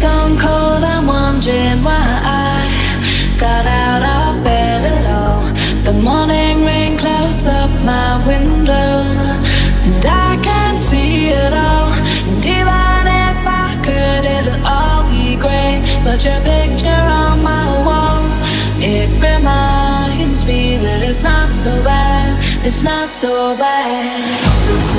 gone cold. I'm wondering why I got out of bed at all. The morning rain clouds up my window, and I can't see it all. And even if I could, it'll all be great. But your picture on my wall, it reminds me that it's not so bad. It's not so bad.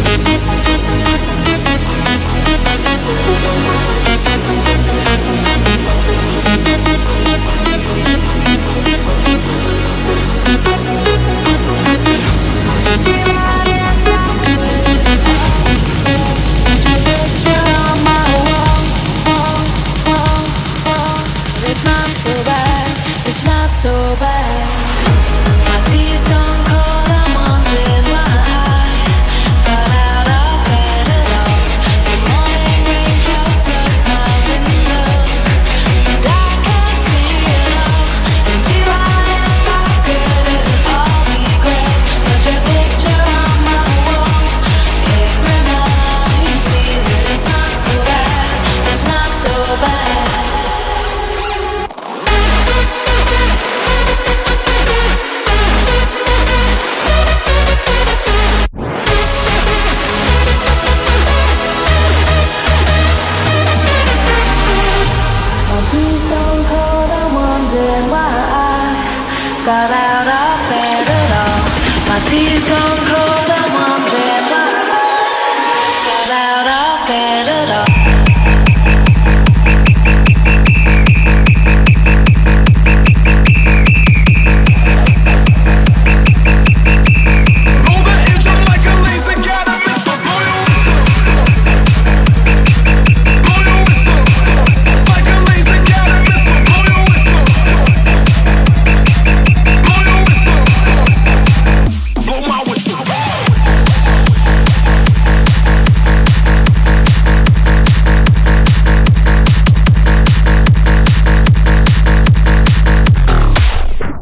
Got out of bed at all. My tea's gone cold,